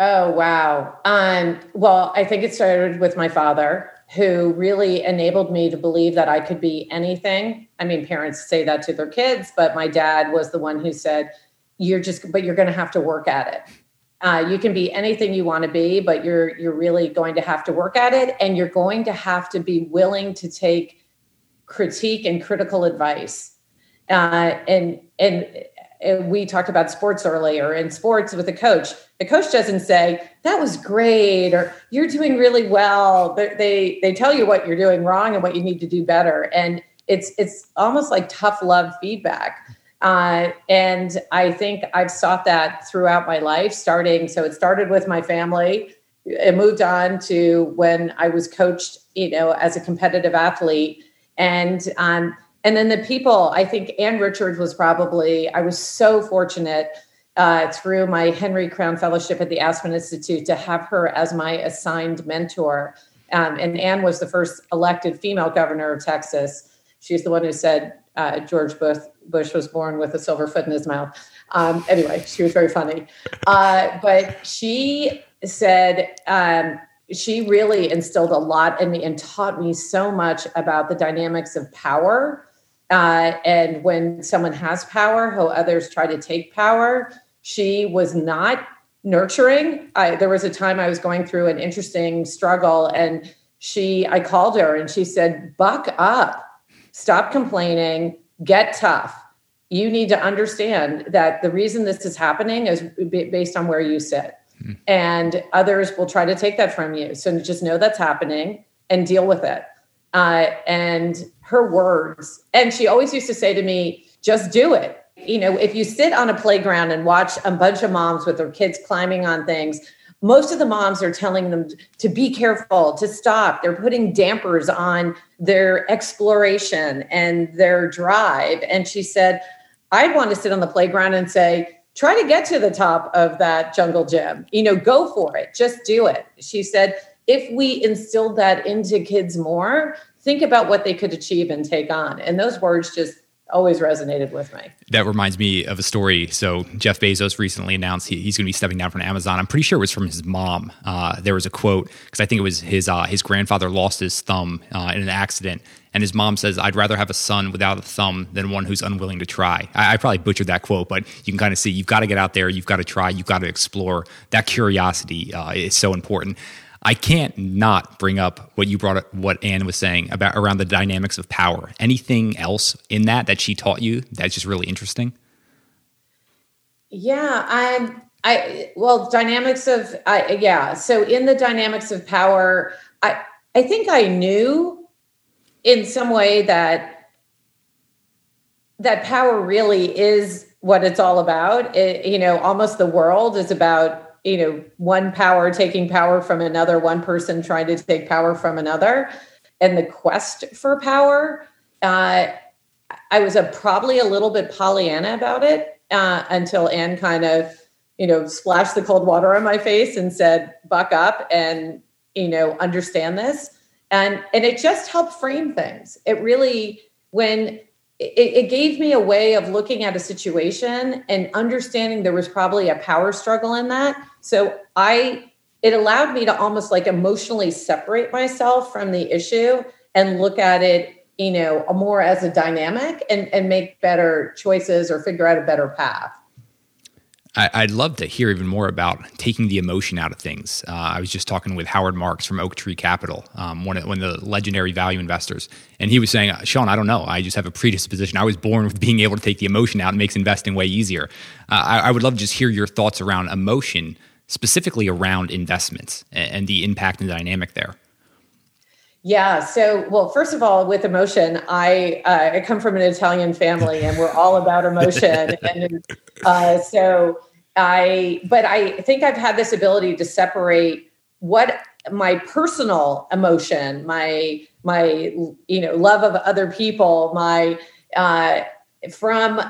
Oh wow. Um, well, I think it started with my father, who really enabled me to believe that I could be anything. I mean, parents say that to their kids, but my dad was the one who said, "You're just, but you're going to have to work at it. Uh, you can be anything you want to be, but you're you're really going to have to work at it, and you're going to have to be willing to take critique and critical advice." Uh, and and we talked about sports earlier in sports with a coach. The coach doesn't say that was great or you're doing really well they they tell you what you're doing wrong and what you need to do better. And it's it's almost like tough love feedback. Uh, and i think i've sought that throughout my life starting so it started with my family. It moved on to when i was coached you know as a competitive athlete. And um, and then the people, I think Ann Richards was probably, I was so fortunate uh, through my Henry Crown Fellowship at the Aspen Institute to have her as my assigned mentor. Um, and Ann was the first elected female governor of Texas. She's the one who said uh, George Bush, Bush was born with a silver foot in his mouth. Um, anyway, she was very funny. Uh, but she said, um, she really instilled a lot in me and taught me so much about the dynamics of power uh, and when someone has power how others try to take power she was not nurturing. I, there was a time i was going through an interesting struggle and she i called her and she said buck up. Stop complaining. Get tough. You need to understand that the reason this is happening is based on where you sit. Mm-hmm. and others will try to take that from you. So just know that's happening and deal with it. Uh, and her words and she always used to say to me just do it you know if you sit on a playground and watch a bunch of moms with their kids climbing on things most of the moms are telling them to be careful, to stop. They're putting dampers on their exploration and their drive. And she said, I'd want to sit on the playground and say, try to get to the top of that jungle gym. You know, go for it. Just do it. She said, if we instilled that into kids more, think about what they could achieve and take on. And those words just always resonated with me. That reminds me of a story. So Jeff Bezos recently announced he, he's going to be stepping down from Amazon. I'm pretty sure it was from his mom. Uh, there was a quote because I think it was his uh, his grandfather lost his thumb uh, in an accident, and his mom says, "I'd rather have a son without a thumb than one who's unwilling to try." I, I probably butchered that quote, but you can kind of see you've got to get out there, you've got to try, you've got to explore. That curiosity uh, is so important. I can't not bring up what you brought up, what Ann was saying about around the dynamics of power. Anything else in that that she taught you that's just really interesting? Yeah, I, I, well, dynamics of, I, yeah. So in the dynamics of power, I, I think I knew in some way that that power really is what it's all about. It, you know, almost the world is about you know one power taking power from another one person trying to take power from another. And the quest for power uh, i was a, probably a little bit pollyanna about it uh, until ann kind of you know splashed the cold water on my face and said buck up and you know understand this. And and it just helped frame things. It really when it, it, gave me a way of looking at a situation and understanding there was probably a power struggle in that. So I, it allowed me to almost like emotionally separate myself from the issue and look at it, you know, more as a dynamic and, and make better choices or figure out a better path. I, would love to hear even more about taking the emotion out of things. Uh, I was just talking with Howard Marks from Oaktree Capital, um, one, of, one of the legendary value investors, and he was saying, "Sean, I don't know. I just have a predisposition. I was born with being able to take the emotion out and makes investing way easier." Uh, I, I, would love to just hear your thoughts around emotion, specifically around investments and, and the impact and the dynamic there. Yeah. So, well, first of all, with emotion, I uh, I come from an Italian family, and we're all about emotion, [laughs] and uh, so I, but I think I've had this ability to separate what my personal emotion, my my you know love of other people, my uh, from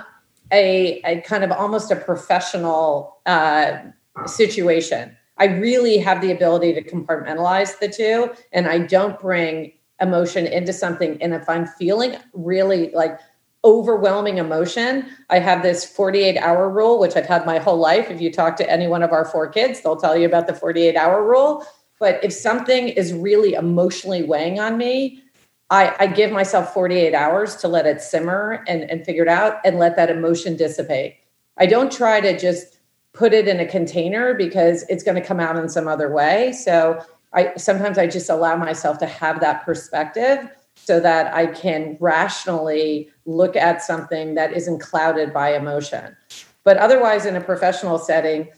a, a kind of almost a professional uh, situation. I really have the ability to compartmentalize the two, and I don't bring emotion into something. And if I'm feeling really like overwhelming emotion. I have this 48 hour rule, which I've had my whole life. If you talk to any one of our four kids, they'll tell you about the 48 hour rule. But if something is really emotionally weighing on me, I, I give myself 48 hours to let it simmer and, and figure it out and let that emotion dissipate. I don't try to just put it in a container because it's going to come out in some other way. So I sometimes I just allow myself to have that perspective so that I can rationally look at something that isn't clouded by emotion. But otherwise, in a professional setting,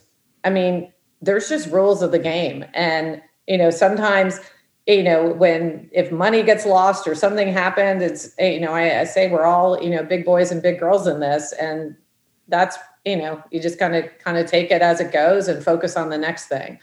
I mean, there's just rules of the game. And, you know, sometimes, you know, when if money gets lost or something happened, it's, you know, I, I say we're all, you know, big boys and big girls in this. And that's, you know, you just kind of kind of take it as it goes and focus on the next thing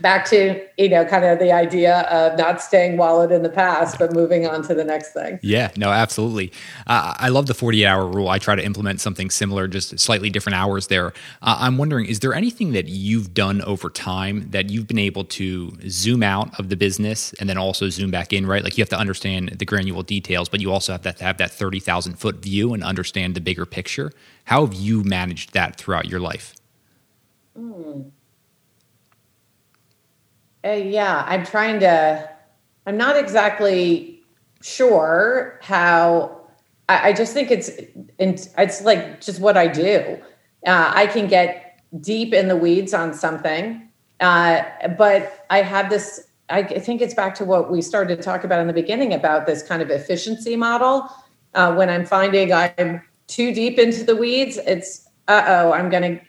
back to you know kind of the idea of not staying wallowed in the past but moving on to the next thing. Yeah no absolutely. Uh, i love the 48 hour rule. I try to implement something similar just slightly different hours there. Uh, i'm wondering is there anything that you've done over time that you've been able to zoom out of the business and then also zoom back in right? Like you have to understand the granular details but you also have to have that 30000 foot view and understand the bigger picture. How have you managed that throughout your life? Mm. Uh, yeah, I'm trying to. I'm not exactly sure how. I, I just think it's it's like just what I do. Uh, I can get deep in the weeds on something, uh, but I have this. I think it's back to what we started to talk about in the beginning about this kind of efficiency model. Uh, when I'm finding I'm too deep into the weeds, it's uh oh, I'm going to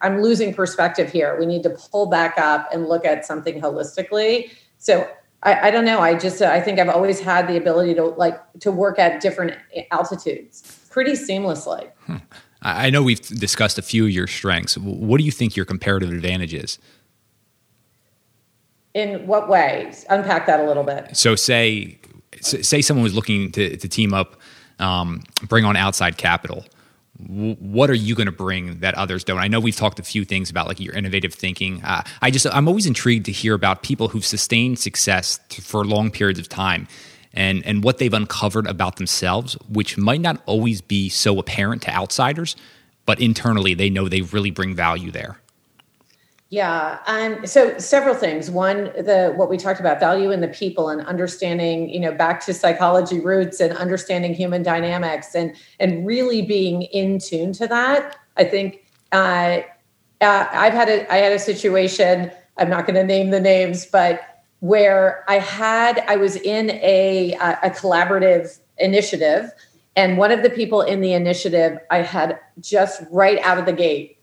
I'm losing perspective here. We need to pull back up and look at something holistically. So I, I, don't know. I just I think I've always had the ability to like to work at different altitudes pretty seamlessly. Hmm. I know we've discussed a few of your strengths. What do you think your comparative advantage is? In what way? Unpack that a little bit. So say say someone was looking to, to team up, um, bring on outside capital what are you going to bring that others don't? I know we've talked a few things about like your innovative thinking. Uh, I just I'm always intrigued to hear about people who've sustained success for long periods of time, and and what they've uncovered about themselves, which might not always be so apparent to outsiders, but internally they know they really bring value there. Yeah. Um, so several things. One, the what we talked about, value in the people and understanding, you know, back to psychology roots and understanding human dynamics and and really being in tune to that. I think uh, uh, I've had a I had a situation. I'm not going to name the names, but where I had I was in a a collaborative initiative, and one of the people in the initiative I had just right out of the gate.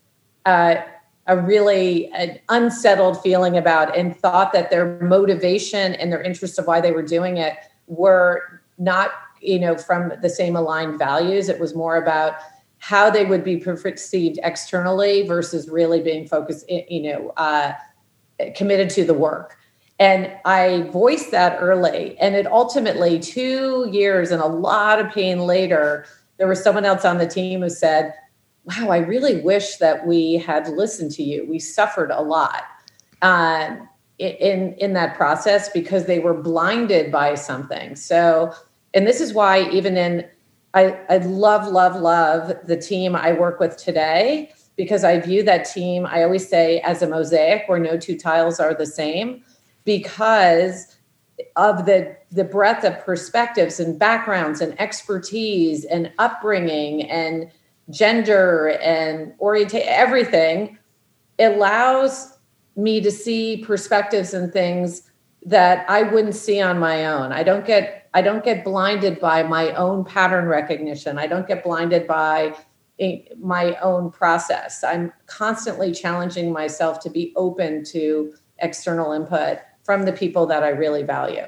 Uh, a really an unsettled feeling about and thought that their motivation and their interest of why they were doing it were not you know from the same aligned values. It was more about how they would be perceived externally versus really being focused you know uh, committed to the work. And i voiced that early. And it ultimately two years and a lot of pain later there was someone else on the team who said wow, I really wish that we had listened to you. We suffered a lot uh, in in that process because they were blinded by something. So, and this is why even in I, I love, love, love the team I work with today because I view that team, I always say, as a mosaic where no two tiles are the same because of the the breadth of perspectives and backgrounds and expertise and upbringing and gender and orientation, everything allows me to see perspectives and things that I wouldn't see on my own. I don't get I don't get blinded by my own pattern recognition. I don't get blinded by my own process. I'm constantly challenging myself to be open to external input from the people that I really value.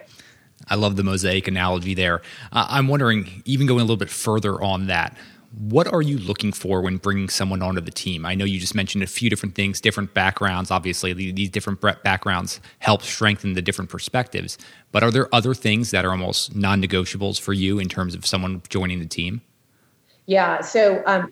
I love the mosaic analogy there. Uh, I'm wondering, even going a little bit further on that, what are you looking for when bringing someone onto the team? I know you just mentioned a few different things, different backgrounds. Obviously, these different backgrounds help strengthen the different perspectives. But are there other things that are almost non negotiables for you in terms of someone joining the team? Yeah. So, um,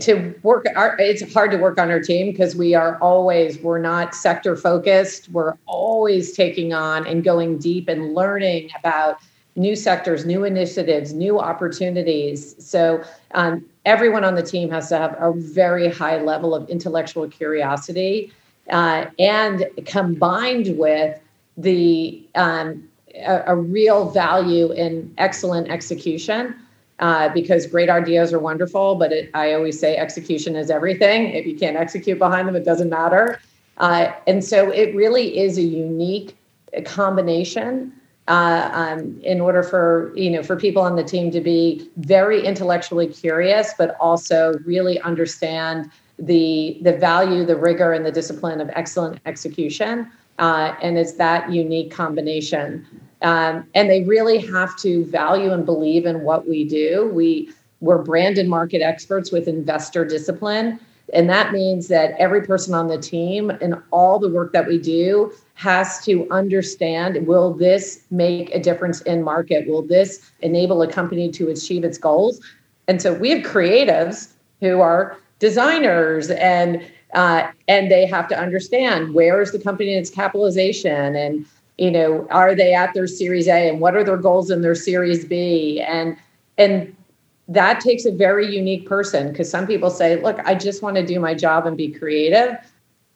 to work, our, it's hard to work on our team because we are always, we're not sector focused. We're always taking on and going deep and learning about new sectors, new initiatives, new opportunities. So um, everyone on the team has to have a very high level of intellectual curiosity, uh, and combined with the um, a, a, real value in excellent execution. Uh, because great ideas are wonderful, but it, I always say execution is everything. If you can't execute behind them, it doesn't matter. Uh, and so it really is a unique combination uh, um, in order for you know for people on the team to be very intellectually curious, but also really understand the the value, the rigor, and the discipline of excellent execution. Uh, and it's that unique combination. Um, and they really have to value and believe in what we do. We we're brand and market experts with investor discipline. And that means that every person on the team and all the work that we do has to understand will this make a difference in market? Will this enable a company to achieve its goals? And so we have creatives who are designers and uh, and they have to understand where is the company in its capitalization and you know are they at their series a and what are their goals in their series b and and that takes a very unique person because some people say, look, I just want to do my job and be creative.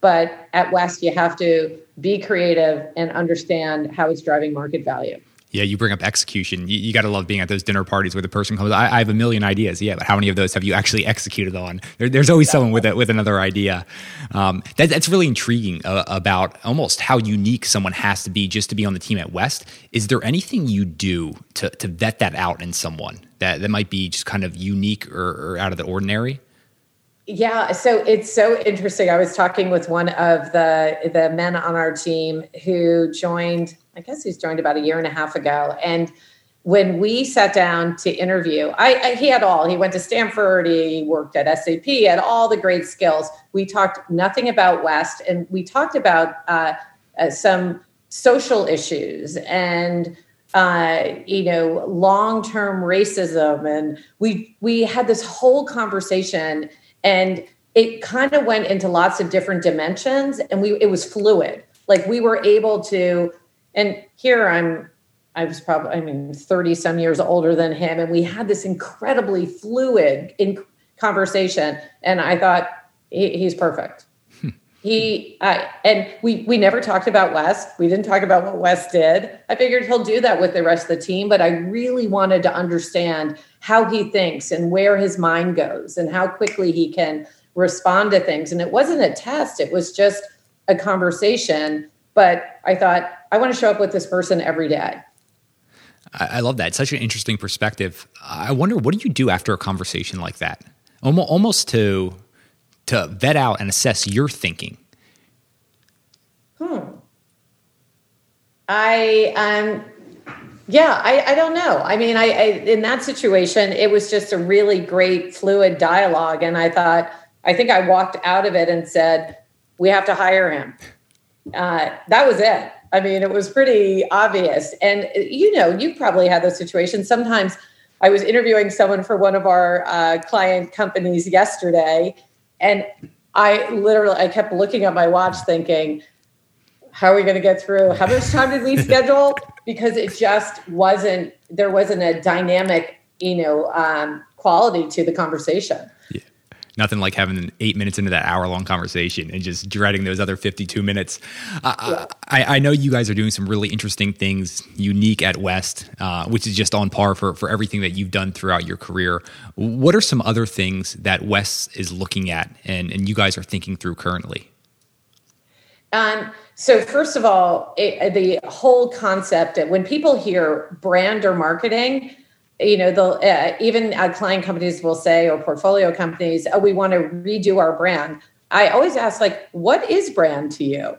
But at West, you have to be creative and understand how it's driving market value. Yeah, you bring up execution. You, you got to love being at those dinner parties where the person comes. I, I, have a million ideas. Yeah, but how many of those have you actually executed on? There, there's always someone with a, with another idea. Um, that, that's really intriguing uh, about almost how unique someone has to be just to be on the team at West. Is there anything you do to to vet that out in someone that that might be just kind of unique or, or out of the ordinary? Yeah, so it's so interesting. I was talking with one of the the men on our team who joined I guess he's joined about a year and a half ago. And when we sat down to interview, I, I, he had all. He went to Stanford. He worked at SAP. He had all the great skills. We talked nothing about West, and we talked about uh, uh, some social issues and uh, you know long term racism, and we we had this whole conversation, and it kind of went into lots of different dimensions, and we it was fluid. Like we were able to and here I'm, I was probably, I mean, 30 some years older than him. And we had this incredibly fluid in conversation. And I thought, he, he's perfect. He uh, and we we never talked about West. We didn't talk about what West did. I figured he'll do that with the rest of the team, but I really wanted to understand how he thinks and where his mind goes and how quickly he can respond to things. And it wasn't a test; it was just a conversation. But I thought I want to show up with this person every day. I love that. It's such an interesting perspective. I wonder what do you do after a conversation like that? Almost to to vet out and assess your thinking. Hmm. I um yeah, I, I don't know. I mean, I, I in that situation, it was just a really great fluid dialogue, and I thought I think I walked out of it and said, "We have to hire him." Uh, that was it. I mean, it was pretty obvious. And, you know, you probably had those situations. Sometimes I was interviewing someone for one of our uh, client companies yesterday, and I literally I kept looking at my watch thinking, how are we going to get through? How much time did we [laughs] schedule? Because it just wasn't, there wasn't a dynamic, you know, um, quality to the conversation nothing like having eight minutes into that hour long conversation and just dreading those other 52 minutes. I, I, know you guys are doing some really interesting things unique at West, uh, which is just on par for, for everything that you've done throughout your career. What are some other things that West is looking at and, and you guys are thinking through currently? Um, so first of all, it, the whole concept that when people hear brand or marketing, you know, the uh, even uh, client companies will say, or portfolio companies, oh, we want to redo our brand. I always ask, like, what is brand to you?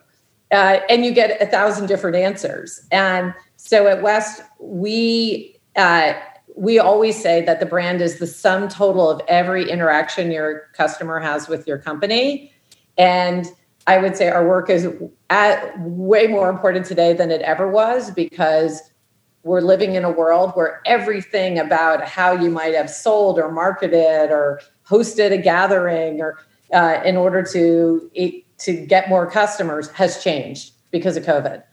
Uh, and you get a thousand different answers. And so at West, we uh, we always say that the brand is the sum total of every interaction your customer has with your company. And I would say our work is at, way more important today than it ever was because we're living in a world where everything about how you might have sold or marketed or hosted a gathering or uh, in order to to get more customers has changed because of COVID.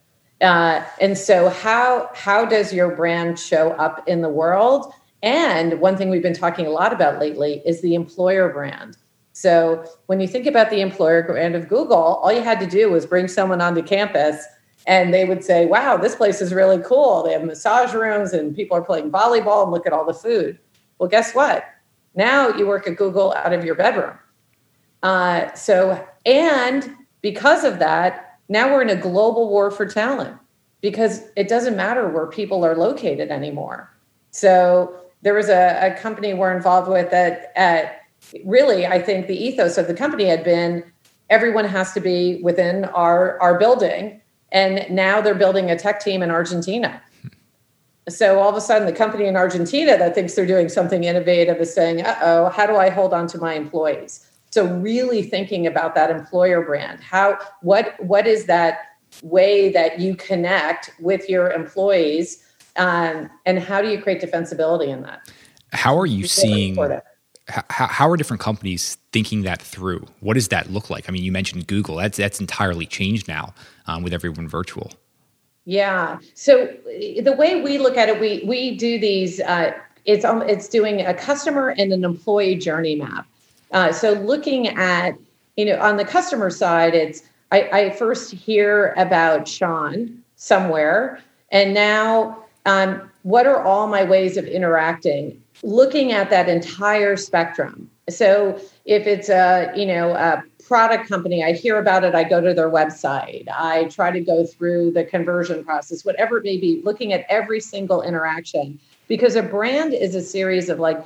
Uh, and so, how how does your brand show up in the world? And one thing we've been talking a lot about lately is the employer brand. So when you think about the employer brand of Google, all you had to do was bring someone onto campus and they would say, "Wow, this place is really cool. They have massage rooms and people are playing volleyball and look at all the food." Well, guess what? Now you work at Google out of your bedroom. Uh, so, and because of that, now we're in a global war for talent because it doesn't matter where people are located anymore. So there was a, a company we're involved with that uh, really, I think the ethos of the company had been everyone has to be within our, our building and now they're building a tech team in Argentina. So all of a sudden, the company in Argentina that thinks they're doing something innovative is saying, uh oh, how do I hold on to my employees? So really thinking about that employer brand. How what what is that way that you connect with your employees um, and how do you create defensibility in that? How are you seeing how, are different companies thinking that through? What does that look like? I mean, you mentioned Google. That's that's entirely changed now um, with everyone virtual. Yeah. So the way we look at it, we we do these. Uh, it's it's doing a customer and an employee journey map. Uh, so looking at you know, on the customer side, it's I, I first hear about Sean somewhere, and now um, what are all my ways of interacting? Looking at that entire spectrum. So if it's a you know a product company, I hear about it, I go to their website, I try to go through the conversion process, whatever it may be, looking at every single interaction. Because a brand is a series of like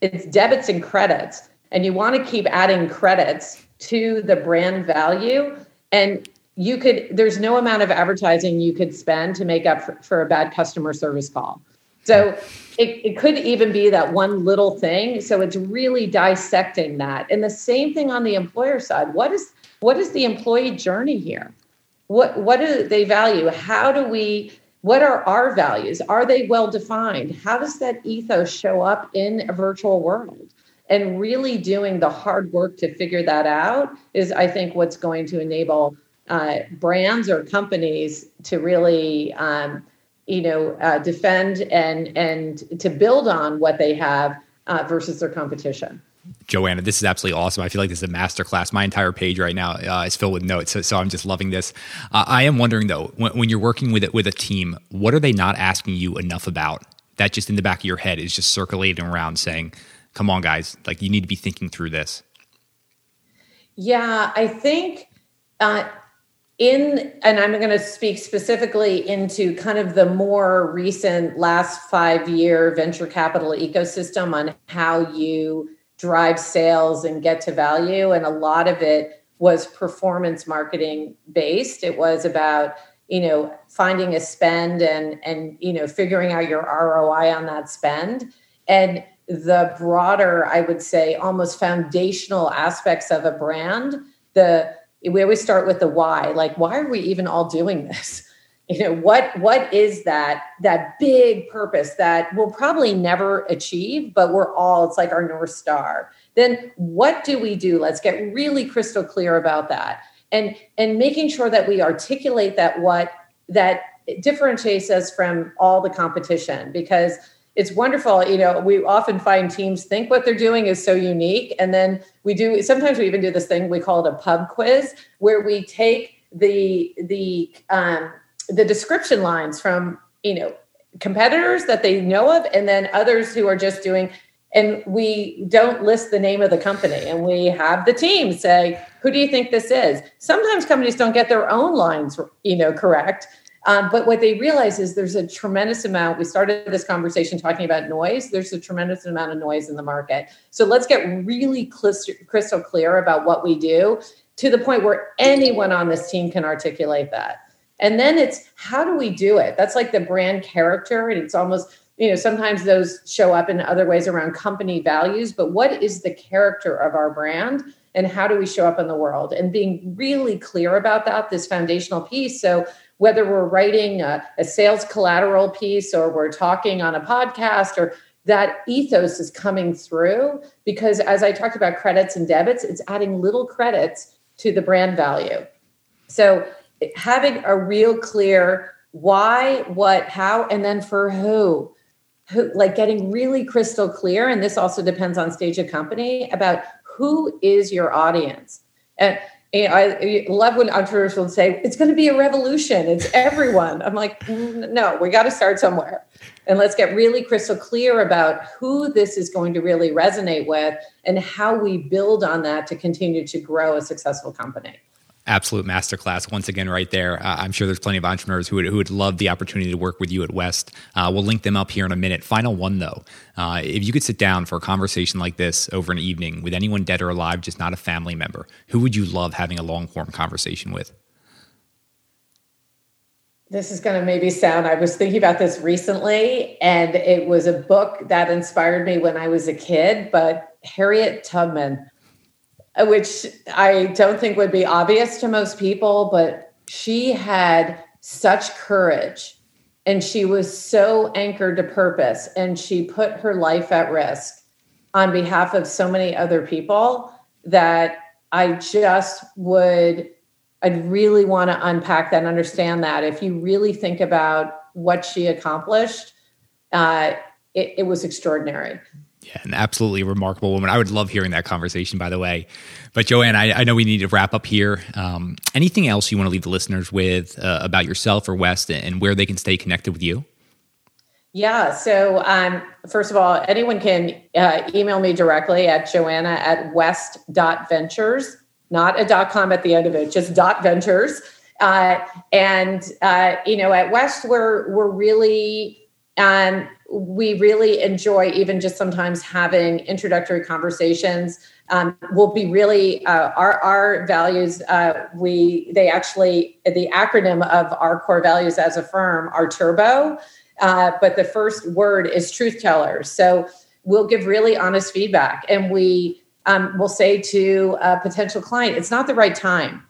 it's debits and credits, and you want to keep adding credits to the brand value. And you could, there's no amount of advertising you could spend to make up for, for a bad customer service call. So it, it could even be that one little thing. So it's really dissecting that. And the same thing on the employer side. What is what is the employee journey here? What what do they value? How do we what are our values? Are they well defined? How does that ethos show up in a virtual world? And really doing the hard work to figure that out is, I think, what's going to enable uh, brands or companies to really, um, you know, uh, defend and and to build on what they have uh, versus their competition. Joanna, this is absolutely awesome. I feel like this is a masterclass. My entire page right now uh, is filled with notes, so, so I'm just loving this. Uh, I am wondering though, when, when, you're working with it with a team, what are they not asking you enough about? That just in the back of your head is just circulating around, saying, "Come on, guys! Like you need to be thinking through this." Yeah, I think uh, in and i'm going to speak specifically into kind of the more recent last five year venture capital ecosystem on how you drive sales and get to value and a lot of it was performance marketing based. It was about you know finding a spend and and you know figuring out your roi on that spend. And the broader i would say almost foundational aspects of a brand the we always start with the why like why are we even all doing this? [laughs] You know what what is that that big purpose that we'll probably never achieve but we're all it's like our north star. Then what do we do? Let's get really crystal clear about that. And and making sure that we articulate that what that differentiates us from all the competition because it's wonderful. You know, we often find teams think what they're doing is so unique. And then we do sometimes we even do this thing we call it a pub quiz, where we take the the um, the description lines from you know competitors that they know of, and then others who are just doing. And we don't list the name of the company, and we have the team say, "Who do you think this is?" Sometimes companies don't get their own lines, you know, correct, um, but what they realize is there's a tremendous amount. We started this conversation talking about noise. There's a tremendous amount of noise in the market. So let's get really crystal clear about what we do to the point where anyone on this team can articulate that. And then it's how do we do it? That's like the brand character. And it's almost, you know, sometimes those show up in other ways around company values. But what is the character of our brand? And how do we show up in the world? And being really clear about that, this foundational piece. So whether we're writing a, a sales collateral piece or we're talking on a podcast or that ethos is coming through because as I talked about credits and debits, it's adding little credits to the brand value. So having a real clear why, what, how, and then for who. Who, like getting really crystal clear, and this also depends on stage of company about who is your audience. And I love when entrepreneurs will say, it's going to be a revolution. It's everyone. I'm like, mm, no, we got to start somewhere. And let's get really crystal clear about who this is going to really resonate with and how we build on that to continue to grow a successful company absolute masterclass once again right there. Uh, I'm sure there's plenty of entrepreneurs who would, who would love the opportunity to work with you at West. Uh, we'll link them up here in a minute. Final one though, uh, if you could sit down for a conversation like this over an evening with anyone dead or alive, just not a family member, who would you love having a long form conversation with? This is going to maybe sound, I was thinking about this recently, and it was a book that inspired me when I was a kid, but Harriet Tubman which I don't think would be obvious to most people, but she had such courage and she was so anchored to purpose and she put her life at risk on behalf of so many other people that I just would I'd really want to unpack that and understand that if you really think about what she accomplished, uh, it, it was extraordinary. Yeah, an absolutely remarkable woman. I would love hearing that conversation, by the way. But Joanne, I, I know we need to wrap up here. Um, anything else you want to leave the listeners with uh, about yourself or West and where they can stay connected with you? Yeah. So, um, first of all, anyone can uh, email me directly at joanna at west.ventures, not a dot com at the end of it, just dot ventures. Uh, and, uh, you know, at West, we're, we're really, um, we really enjoy even just sometimes having introductory conversations. Um, we'll be really uh, our our values. Uh, we they actually the acronym of our core values as a firm are Turbo, uh, but the first word is truth tellers. So we'll give really honest feedback, and we um, will say to a potential client, "It's not the right time."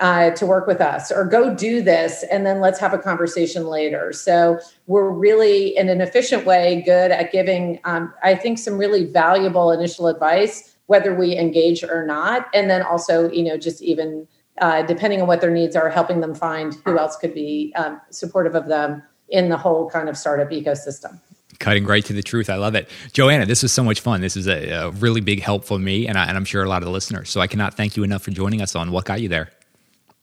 Uh, to work with us or go do this and then let's have a conversation later so we're really in an efficient way good at giving um, i think some really valuable initial advice whether we engage or not and then also you know just even uh, depending on what their needs are helping them find who else could be um, supportive of them in the whole kind of startup ecosystem cutting right to the truth. I love it. Joanna, this was so much fun. This is a, a really big help for me and, I, and I'm sure a lot of the listeners. So I cannot thank you enough for joining us on What Got You There.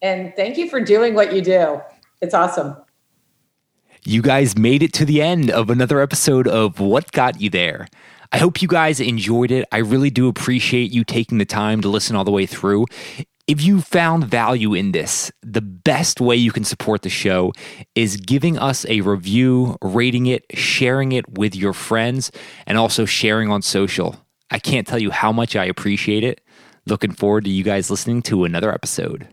And thank you for doing what you do. It's awesome. You guys made it to the end of another episode of What Got You There. I hope you guys enjoyed it. I really do appreciate you taking the time to listen all the way through. If you found value in this, the best way you can support the show is giving us a review, rating it, sharing it with your friends, and also sharing on social. I can't tell you how much I appreciate it. Looking forward to you guys listening to another episode.